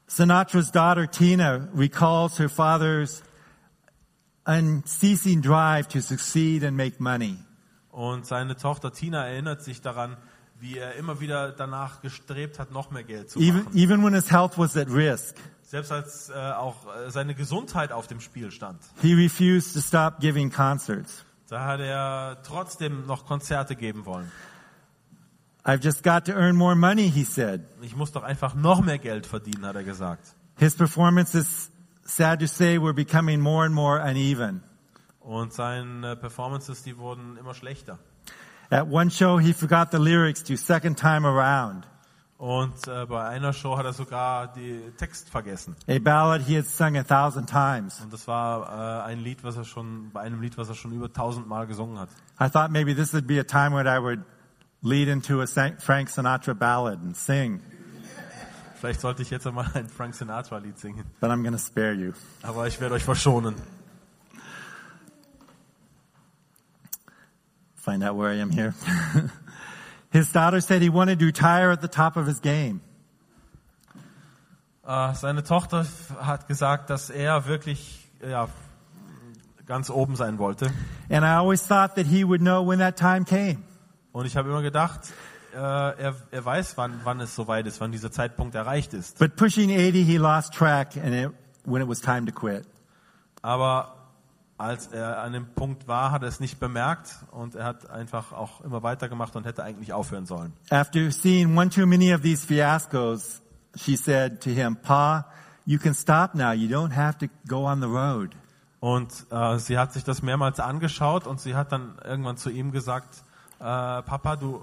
Sinatra's daughter Tina recalls her father's unceasing drive to succeed and make money. Und seine Tochter Tina erinnert sich daran, wie er immer wieder danach gestrebt hat, noch mehr Geld zu Even, machen. even when his health was at risk, Selbst als äh, auch äh, seine Gesundheit auf dem Spiel stand. he refused to stop giving concerts. Da hat er trotzdem noch Konzerte geben wollen. I've just got to earn more money, he said. Ich muss doch einfach noch mehr Geld verdienen, hat er gesagt. His performances, sad to say, were becoming more and more uneven. Und seine Performances, die wurden immer schlechter. At one show, he forgot the lyrics to Second Time Around, Und äh, bei einer Show hat er sogar den Text vergessen. a ballad he had sung a thousand times. Und das war äh, ein Lied, was er schon, bei einem Lied, was er schon über tausendmal gesungen hat. I thought maybe this would be a time when I would lead into a Frank Sinatra ballad and sing, Vielleicht sollte ich jetzt einmal ein Frank Sinatra-Lied singen. but I'm going to spare you. Aber ich werde euch verschonen. Find out where I am here. his daughter said he wanted to retire at the top of his game. Äh, seine Tochter hat gesagt, dass er wirklich ja, ganz oben sein wollte. And I always thought that he would know when that time came. Und ich habe immer gedacht, äh, er, er weiß, wann, wann es soweit ist, wann dieser Zeitpunkt erreicht ist. But pushing 80, he lost track and it, when it was time to quit. Aber als er an dem Punkt war, hat er es nicht bemerkt und er hat einfach auch immer weitergemacht und hätte eigentlich aufhören sollen. After seeing one too many of these fiascos, she said to him, Pa, you can stop now. You don't have to go on the road. Und äh, sie hat sich das mehrmals angeschaut und sie hat dann irgendwann zu ihm gesagt, äh, Papa, du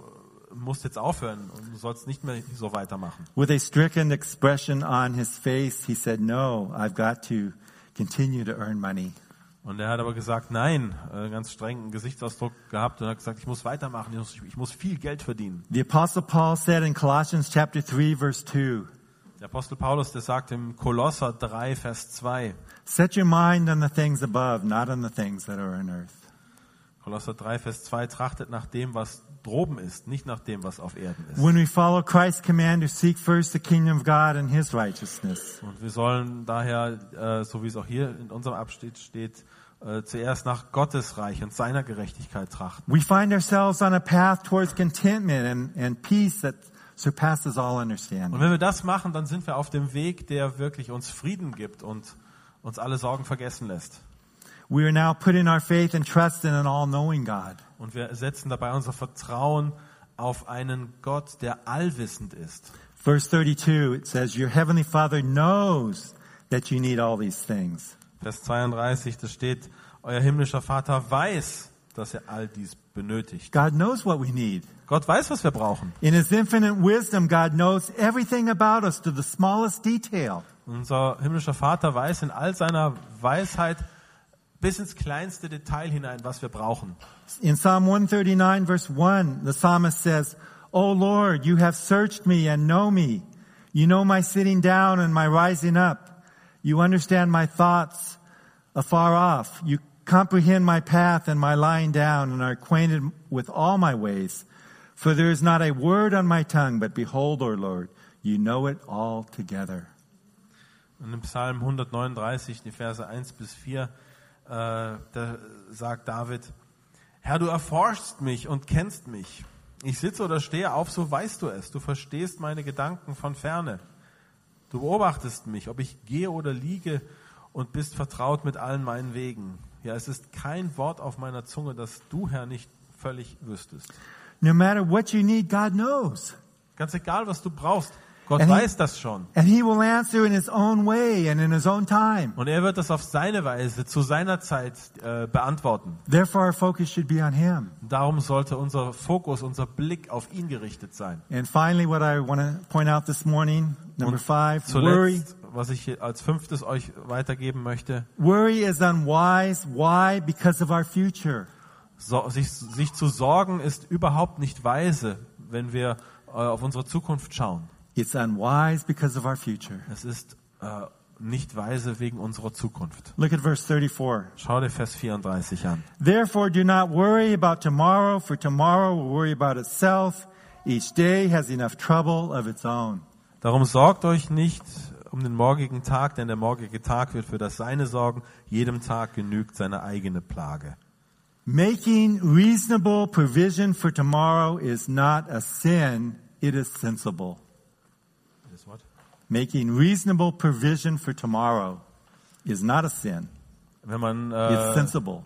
musst jetzt aufhören und du sollst nicht mehr so weitermachen. With a stricken expression on his face, he said, No, I've got to continue to earn money. Und er hat aber gesagt, nein, äh, ganz strengen Gesichtsausdruck gehabt und hat gesagt, ich muss weitermachen, ich muss, ich muss viel Geld verdienen. The apostle Paul said in Colossians chapter 3 verse 2, Der Apostel Paulus, der sagt im Kolosser 3, Vers 2, Set your mind on the things above, not on the things that are on earth. Kolosser 3, Vers 2, trachtet nach dem, was droben ist, nicht nach dem, was auf Erden ist. When we follow Christ's command to seek first the kingdom of God and his righteousness, Und wir sollen daher, äh, so wie es auch hier in unserem Abschnitt steht, äh, zuerst nach Gottes Reich und seiner Gerechtigkeit trachten. we find ourselves on a path towards contentment and, and peace that surpasses all Und understanding. wenn wir das machen, dann sind wir auf dem Weg, der wirklich uns Frieden gibt und uns alle Sorgen vergessen lässt. We are now putting our faith and trust in an all-knowing God. Und wir setzen dabei unser Vertrauen auf einen Gott, der allwissend ist. Verse 32, it says, Your heavenly Father knows that you need all these things. Vers 32, da steht, euer himmlischer Vater weiß, dass er all dies benötigt. God knows what we need. Gott weiß, was wir brauchen. In his infinite wisdom, God knows everything about us to the smallest detail. Unser himmlischer Vater weiß in all seiner Weisheit bis ins kleinste Detail hinein, was wir brauchen. In Psalm 139 verse 1, the psalmist says, O Lord, you have searched me and know me. You know my sitting down and my rising up. You understand my thoughts afar off. You comprehend my path and my lying down and are acquainted with all my ways. For there is not a word on my tongue, but behold, O Lord, you know it all together. Und im Psalm 139, die Verse 1 bis 4, äh, da sagt David, Herr, du erforschst mich und kennst mich. Ich sitze oder stehe auf, so weißt du es. Du verstehst meine Gedanken von ferne. Du beobachtest mich, ob ich gehe oder liege und bist vertraut mit allen meinen Wegen. Ja, es ist kein Wort auf meiner Zunge, das du, Herr, nicht völlig wüsstest. No matter what you need, God knows. Ganz egal, was du brauchst, Gott And he- weiß das schon. And He will answer in His own way and in His own time. Und er wird das auf seine Weise, zu seiner Zeit äh, beantworten. Therefore, our focus should be on Him. Darum sollte unser Fokus, unser Blick auf ihn gerichtet sein. And finally, what I want to point out this morning, number five, worry. Was ich als fünftes euch weitergeben möchte, Worry is unwise. Why? Because of our future. So, sich, sich zu sorgen ist überhaupt nicht weise, wenn wir äh, auf unsere Zukunft schauen. It's unwise because of our future. Es ist äh, nicht weise wegen unserer Zukunft. Look at verse 34. Schau dir Vers 34 an. Therefore, do not worry about tomorrow, for tomorrow will worry about itself. Each day has enough trouble of its own. Darum sorgt euch nicht um den morgigen Tag, denn der morgige Tag wird für das Seine sorgen. Jedem Tag genügt seine eigene Plage. Making reasonable provision for tomorrow is not a sin, it is sensible. Making reasonable provision for tomorrow is not a sin, Wenn man, it's äh, sensible.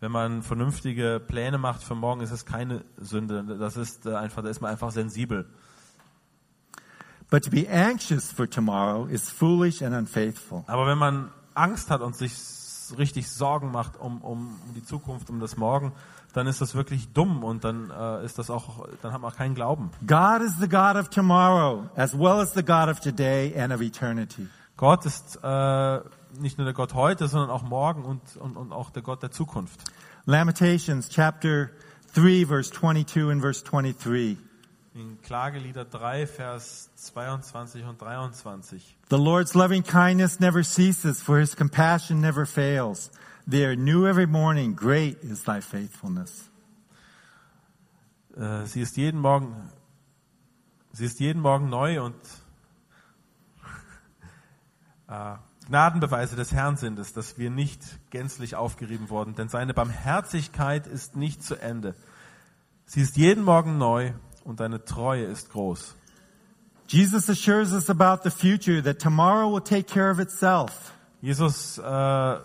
wenn man vernünftige Pläne macht für morgen, ist es keine Sünde. Das ist äh, einfach, da ist man einfach sensibel. But to be anxious for tomorrow is foolish and unfaithful. Aber wenn man Angst hat und sich richtig Sorgen macht um, um die Zukunft, um das Morgen, dann ist das wirklich dumm und dann äh, ist das auch, dann hat man auch keinen Glauben. God is the God of tomorrow as well as the God of today and of eternity. Gott ist äh, nicht nur der Gott heute, sondern auch morgen und, und, und auch der Gott der Zukunft. Lamentations chapter 3 verse 22 and verse 23. In Klagelieder 3, Vers 22 und 23. The Lord's loving kindness never ceases, for his compassion never fails. They are new every morning. Great is thy faithfulness. Äh, sie ist jeden Morgen, sie ist jeden Morgen neu und äh, Gnadenbeweise des Herrn sind es, dass wir nicht gänzlich aufgerieben wurden, denn seine Barmherzigkeit ist nicht zu Ende. Sie ist jeden Morgen neu und deine Treue ist groß. Jesus assures us about the future that tomorrow will take care of itself. Jesus äh,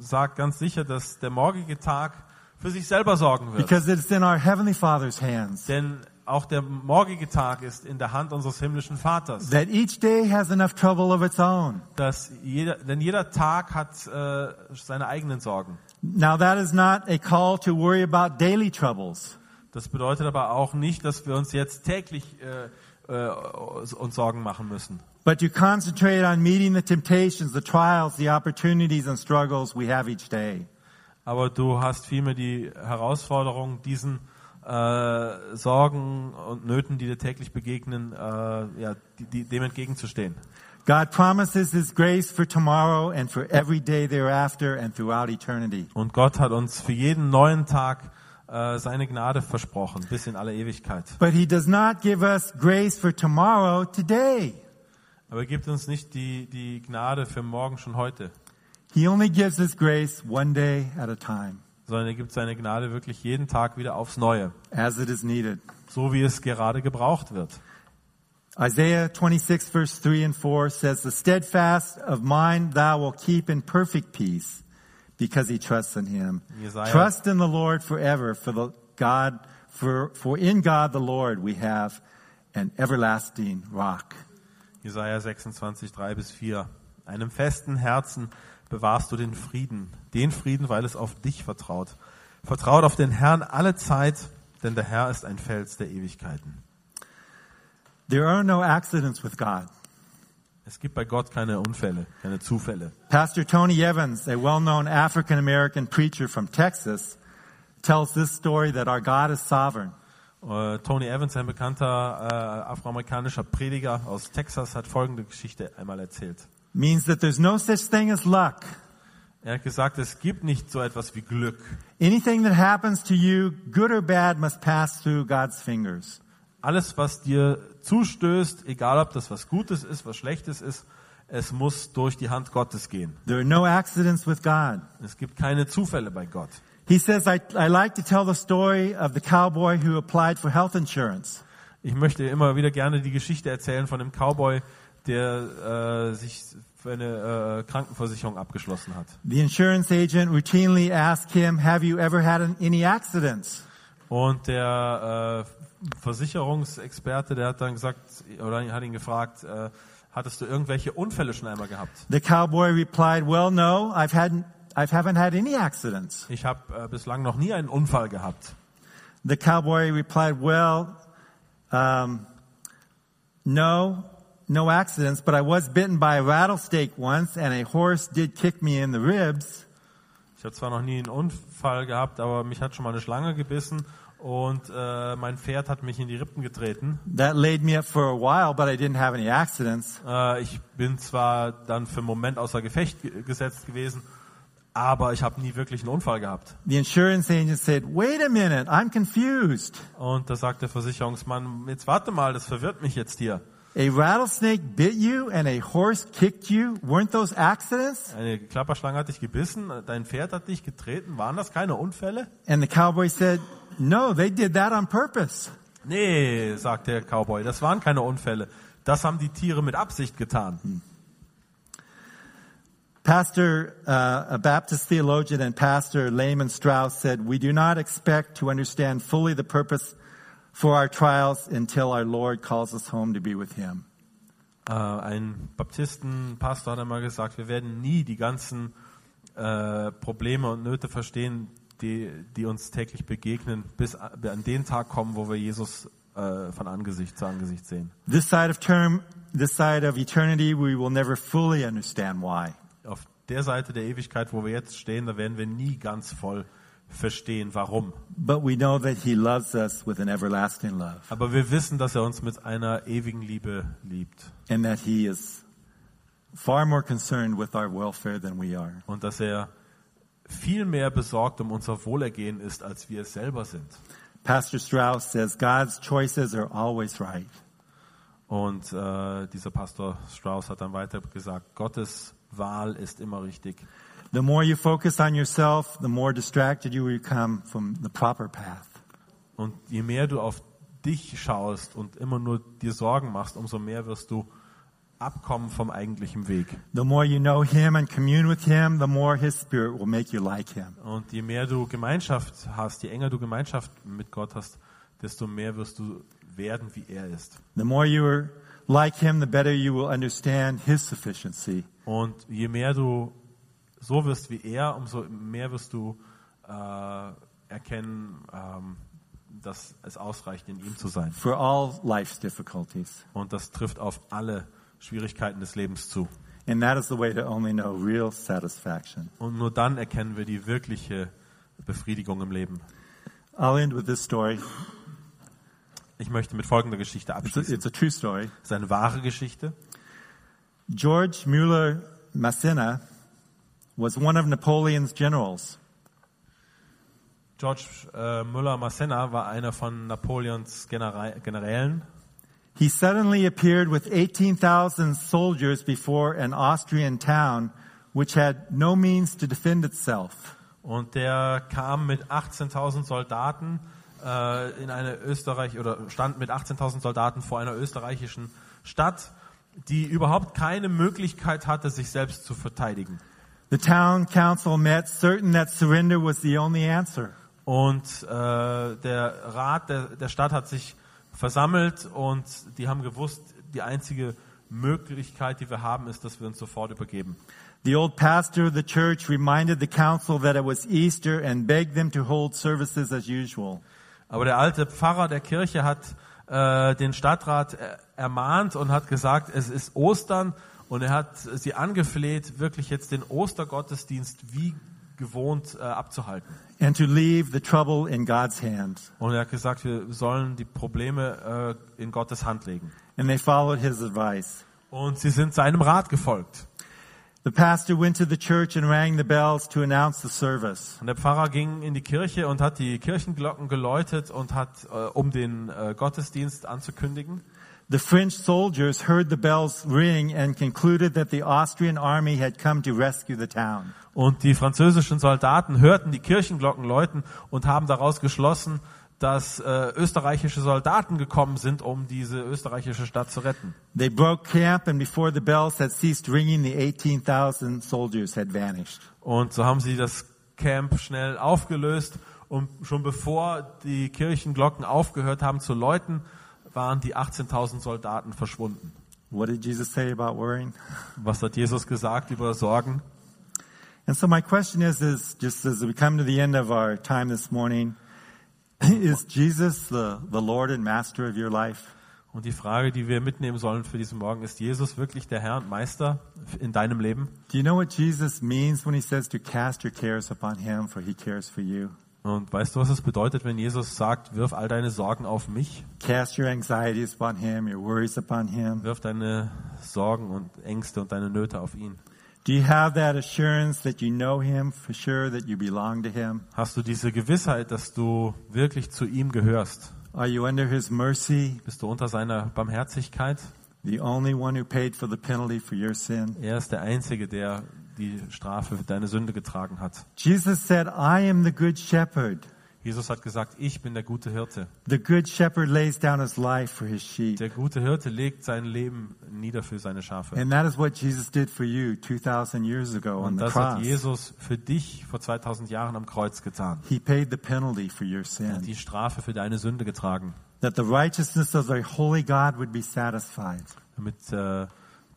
sagt ganz sicher, dass der morgige Tag für sich selber sorgen wird. Because it's in our Heavenly Father's hands. Denn auch der morgige Tag ist in der Hand unseres himmlischen Vaters. That each day has enough trouble of its own. Dass jeder, denn jeder Tag hat äh, seine eigenen Sorgen. Now that is not a call to worry about daily troubles. Das bedeutet aber auch nicht, dass wir uns jetzt täglich äh, äh, uns Sorgen machen müssen. But to concentrate on meeting the temptations, the trials, the opportunities and struggles we have each day. Aber du hast vielmehr die Herausforderung, diesen äh, Sorgen und Nöten, die dir täglich begegnen, äh, ja, die, die, dem entgegenzustehen. God promises His grace for tomorrow and for every day thereafter and throughout eternity. Und Gott hat uns für jeden neuen Tag äh, seine Gnade versprochen, bis in alle Ewigkeit. But He does not give us grace for tomorrow today. Aber er gibt uns nicht die, die Gnade für morgen schon heute, He only gives His grace one day at a time, sondern er gibt seine Gnade wirklich jeden Tag wieder aufs Neue, as it is needed. so wie es gerade gebraucht wird. Isaiah 26 verse 3 and 4 says, The steadfast of mind thou will keep in perfect peace because he trusts in him. Jesaja- Trust in the Lord forever for the God, for, for in God the Lord we have an everlasting rock. Jesaja 26, 3 bis 4. Einem festen Herzen bewahrst du den Frieden. Den Frieden, weil es auf dich vertraut. Vertraut auf den Herrn alle Zeit, denn der Herr ist ein Fels der Ewigkeiten. There are no accidents with God. Es gibt bei Gott keine Unfälle, keine Zufälle. Pastor Tony Evans, a well-known African American preacher from Texas, tells this story that our God is sovereign. Äh, Tony Evans, ein bekannter äh, afroamerikanischer Prediger aus Texas, hat folgende Geschichte einmal erzählt. Means that there's no such thing as luck. Er hat gesagt, es gibt nicht so etwas wie Glück. Anything that happens to you, good or bad, must pass through God's fingers. Alles, was dir zustößt, egal ob das was Gutes ist, was Schlechtes ist, es muss durch die Hand Gottes gehen. There are no accidents with God. Es gibt keine Zufälle bei Gott. He says, I, I like to tell the story of the cowboy who applied for health insurance. Ich möchte immer wieder gerne die Geschichte erzählen von dem Cowboy, der äh, sich für eine äh, Krankenversicherung abgeschlossen hat. The insurance agent routinely asked him, have you ever had an, any accidents? Und der äh, Versicherungsexperte, der hat dann gesagt, oder hat ihn gefragt, äh, hattest du irgendwelche Unfälle schon einmal gehabt? The cowboy replied, well, no, I've had, I haven't had any accidents. Ich habe äh, bislang noch nie einen Unfall gehabt. The cowboy replied, well, um, no, no accidents, but I was bitten by a rattlesnake once and a horse did kick me in the ribs. Ich habe zwar noch nie einen Unfall gehabt, aber mich hat schon mal eine Schlange gebissen und äh, mein Pferd hat mich in die Rippen getreten. That laid me up for a while, but I didn't have any accidents. Äh, ich bin zwar dann für einen Moment außer Gefecht ge gesetzt gewesen, aber ich habe nie wirklich einen Unfall gehabt. The insurance agent said, wait a minute, I'm confused. Und da sagt der Versicherungsmann, jetzt warte mal, das verwirrt mich jetzt hier. A rattlesnake bit you and a horse kicked you. Weren't those accidents? Eine Klapperschlange hat dich gebissen, dein Pferd hat dich getreten. Waren das keine Unfälle? And the cowboy said, no, they did that on purpose. Nee, sagt der Cowboy, das waren keine Unfälle. Das haben die Tiere mit Absicht getan. Pastor, uh, a Baptist theologian and pastor Lehman Strauss said, we do not expect to understand fully the purpose for our trials until our Lord calls us home to be with Him. Äh, ein Baptistenpastor hat einmal gesagt, wir werden nie die ganzen äh, Probleme und Nöte verstehen, die, die uns täglich begegnen, bis wir an den Tag kommen, wo wir Jesus äh, von Angesicht zu Angesicht sehen. This side of term, this side of eternity, we will never fully understand why. Auf der Seite der Ewigkeit, wo wir jetzt stehen, da werden wir nie ganz voll verstehen, warum. But we know that He loves us with an everlasting love Aber wir wissen, dass er uns mit einer ewigen Liebe liebt and that He is far more concerned with our welfare than we are. und dass er viel mehr besorgt um unser Wohlergehen ist, als wir es selber sind. Pastor Strauss says God's choices are always right. Und äh, dieser Pastor Strauss hat dann weiter gesagt, Gottes Wahl ist immer richtig. The more you focus on yourself, the more distracted you become from the proper path. Und je mehr du auf dich schaust und immer nur dir Sorgen machst, umso mehr wirst du abkommen vom eigentlichen Weg. The more you know Him and commune with Him, the more His Spirit will make you like Him. Und je mehr du Gemeinschaft hast, je enger du Gemeinschaft mit Gott hast, desto mehr wirst du werden, wie er ist. The more you are like Him, the better you will understand His sufficiency. Und je mehr du so wirst wie er, umso mehr wirst du äh, erkennen, ähm, dass es ausreicht, in ihm zu sein. for all life's difficulties. Und das trifft auf alle Schwierigkeiten des Lebens zu. And that is the way to only know real satisfaction. Und nur dann erkennen wir die wirkliche Befriedigung im Leben. I'll end with this story. Ich möchte mit folgender Geschichte It's a, abschließen. it's a true story. Es ist eine wahre Geschichte. George Mueller Massena was one of Napoleon's generals. George äh, Müller-Massena war einer von Napoleons Genera Generälen. He suddenly appeared with 18,000 soldiers before an Austrian town which had no means to defend itself. Und der kam mit 18.000 Soldaten äh, in eine Österreich oder stand mit 18.000 Soldaten vor einer österreichischen Stadt, die überhaupt keine Möglichkeit hatte, sich selbst zu verteidigen. The town council met certain that surrender was the only answer. Und äh, der Rat der, der Stadt hat sich versammelt und die haben gewusst, die einzige Möglichkeit, die wir haben, ist, dass wir uns sofort übergeben. The old pastor of the church reminded the council that it was Easter and begged them to hold services as usual. Aber der alte Pfarrer der Kirche hat äh, den Stadtrat äh, ermahnt und hat gesagt, es ist Ostern und er hat sie angefleht, wirklich jetzt den Ostergottesdienst wie gewohnt äh, abzuhalten. and to leave the trouble in God's hands. Und er hat gesagt, wir sollen die Probleme äh, in Gottes Hand legen. And they followed his advice. Und sie sind seinem Rat gefolgt. The pastor went to the church and rang the bells to announce the service. Und der Pfarrer ging in die Kirche und hat die Kirchenglocken geläutet und hat, äh, um den äh, Gottesdienst anzukündigen. The French soldiers heard the bells ring and concluded that the Austrian army had come to rescue the town. Und die französischen Soldaten hörten die Kirchenglocken läuten und haben daraus geschlossen, dass äh, österreichische Soldaten gekommen sind, um diese österreichische Stadt zu retten. They broke camp and before the bells had ceased ringing, the 18,000 soldiers had vanished. Und so haben sie das Camp schnell aufgelöst und schon bevor die Kirchenglocken aufgehört haben zu läuten, waren die 18.000 Soldaten verschwunden. What did Jesus say about worrying? Was hat Jesus gesagt über Sorgen? And so my question is, is just as we come to the end of our time this morning, is Jesus the, the Lord and Master of your life? Und die Frage, die wir mitnehmen sollen für diesen Morgen, ist Jesus wirklich der Herr und Meister in deinem Leben? Do you know what Jesus means when he says to cast your cares upon him, for he cares for you? Und weißt du, was es bedeutet, wenn Jesus sagt, wirf all deine Sorgen auf mich? Cast your anxieties upon him, your worries upon him. Wirf deine Sorgen und Ängste und deine Nöte auf ihn. Do you have that assurance that you know him for sure, that you belong to him? Hast du diese Gewissheit, dass du wirklich zu ihm gehörst? Are you under his mercy, Bist du unter seiner Barmherzigkeit? the only one who paid for the penalty for your sin? Er ist der Einzige, der die Strafe für deine Sünde getragen hat. Jesus said, I am the good shepherd. Jesus hat gesagt, ich bin der gute Hirte. The good shepherd lays down his life for his sheep. Der gute Hirte legt sein Leben nieder für seine Schafe. And that is what Jesus did for you 2,000 years ago on Und the das hat cross. Jesus für dich vor 2000 Jahren am Kreuz getan. He paid the penalty for your Er hat sin. die Strafe für deine Sünde getragen, That the righteousness of the holy God would be satisfied. damit äh,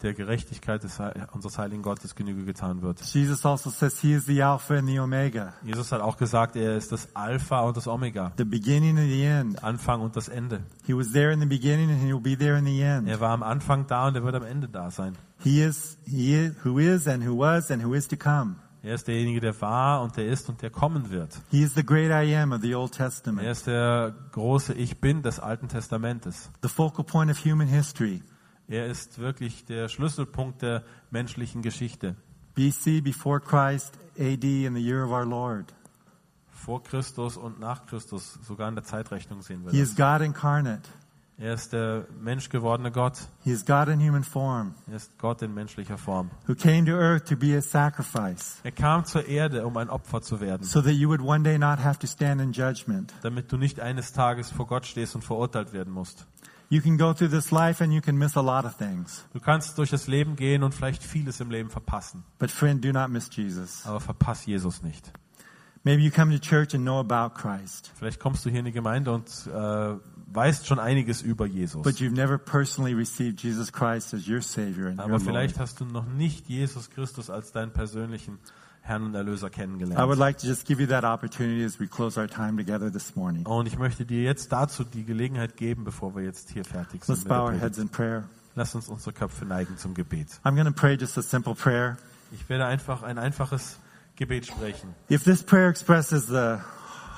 der Gerechtigkeit des, unseres heiligen Gottes Genüge getan wird. Jesus also says he is the Alpha and the Omega, Jesus hat auch gesagt, er ist das Alpha und das Omega, the beginning and the end. Anfang und das Ende. He was there in the beginning and he will be there in the end. Er war am Anfang da und er wird am Ende da sein. He is, he is, who is and who was and who is to come. Er ist derjenige, der war und der ist und der kommen wird. He is the great I am of the Old Er Testament, ist der große Ich Bin des Alten Testamentes. the focal point of human history. Er ist wirklich der Schlüsselpunkt der menschlichen Geschichte. BC, before Christ, AD, in the year of our Lord. Vor Christus und nach Christus, sogar in der Zeitrechnung sehen wir He das. is God incarnate. Er ist der menschgewordene Gott. He is God in human form, Er ist Gott in menschlicher Form. who came to earth to be a sacrifice, Er kam zur Erde, um ein Opfer zu werden, so that you would one day not have to stand in judgment. damit du nicht eines Tages vor Gott stehst und verurteilt werden musst. You can go through this life and you can miss a lot of things. Du kannst durch das Leben gehen und vielleicht vieles im Leben verpassen, But friend, do not miss Jesus. aber verpass Jesus nicht. Maybe you come to church and know about Christ, Vielleicht kommst du hier in die Gemeinde und äh, weißt schon einiges über Jesus. but you've never personally received Jesus Christ as your Savior and your Aber Lord. vielleicht hast du noch nicht Jesus Christus als deinen persönlichen Herrn und Erlöser I would kennengelernt. like to just give you that opportunity as we close our time together this morning. Und ich möchte dir jetzt dazu die Gelegenheit geben, bevor wir jetzt hier fertig sind. Let's bow our heads in prayer. Lass uns unsere Köpfe neigen zum Gebet. I'm going to pray just a simple prayer. Ich werde einfach ein einfaches Gebet sprechen. If this prayer expresses the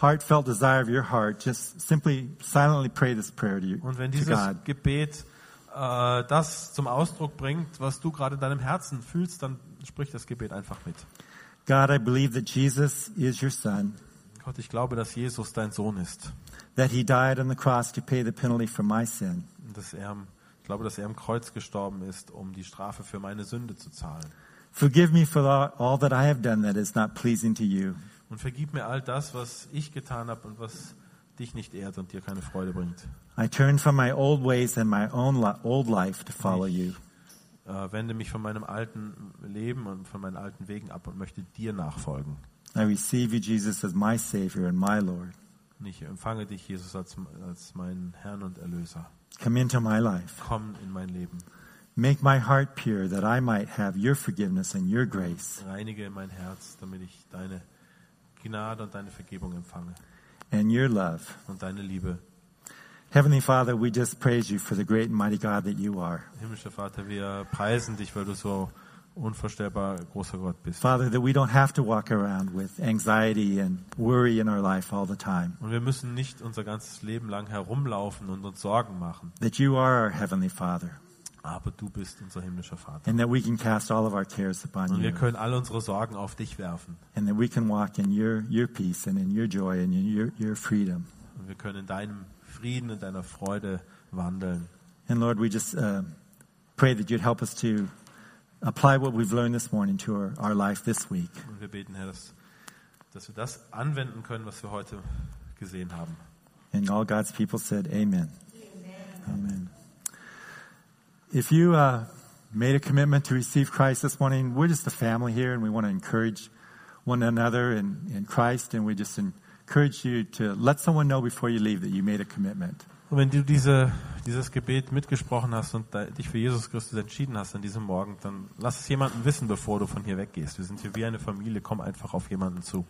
heartfelt desire of your heart, just simply silently pray this prayer to you, Und wenn dieses. Gebet äh, das zum Ausdruck bringt, was du gerade in deinem Herzen fühlst, dann sprich das Gebet einfach mit. God, I believe that Jesus is your son, Gott, ich glaube, dass Jesus dein Sohn ist. that he died on the cross to pay the penalty for my sin. Dass er, am- ich glaube, dass er am Kreuz gestorben ist, um die Strafe für meine Sünde zu zahlen. Forgive me for all that I have done that is not pleasing to you. Und vergib mir all das, was ich getan habe und was dich nicht ehrt und dir keine Freude bringt. I turn from my old ways and my own old life to follow you. Äh, wende mich von meinem alten Leben und von meinen alten Wegen ab und möchte dir nachfolgen. I receive you, Jesus, as my Savior and my Lord. Und ich empfange dich, Jesus, als, als meinen Herrn und Erlöser. Come into my life. Komm in mein Leben. Make my heart pure that I might have your forgiveness and your grace Reinige mein Herz, damit ich deine Gnade und deine Vergebung empfange and your love. und deine Liebe. Heavenly Father, we just praise you for the great and mighty God that you are. Himmlischer Vater, wir preisen dich, weil du so unvorstellbar großer Gott bist. Father, that we don't have to walk around with anxiety and worry in our life all the time. Und wir müssen nicht unser ganzes Leben lang herumlaufen und uns Sorgen machen. That you are our Heavenly Father Aber du bist unser himmlischer Vater. and that we can cast all of our cares upon Und wir you können alle unsere Sorgen auf dich werfen. and that we can walk in your, your peace and in your joy and in your, your freedom. Und wir können in deinem Frieden und deiner Freude wandeln. And Lord, we just uh, pray that you'd help us to apply what we've learned this morning to our, our life this week. Und wir beten, Herr, dass, dass wir das anwenden können, was wir heute gesehen haben. And all God's people said, Amen. Amen. If you uh, made a commitment to receive Christ this morning, we're just a family here and we want to encourage one another in, in Christ and we just encourage you to let someone know before you leave that you made a commitment. Und wenn du diese, dieses Gebet mitgesprochen hast und dich für Jesus Christus entschieden hast an diesem Morgen, dann lass es jemanden wissen, bevor du von hier weggehst. Wir sind hier wie eine Familie, komm einfach auf jemanden zu.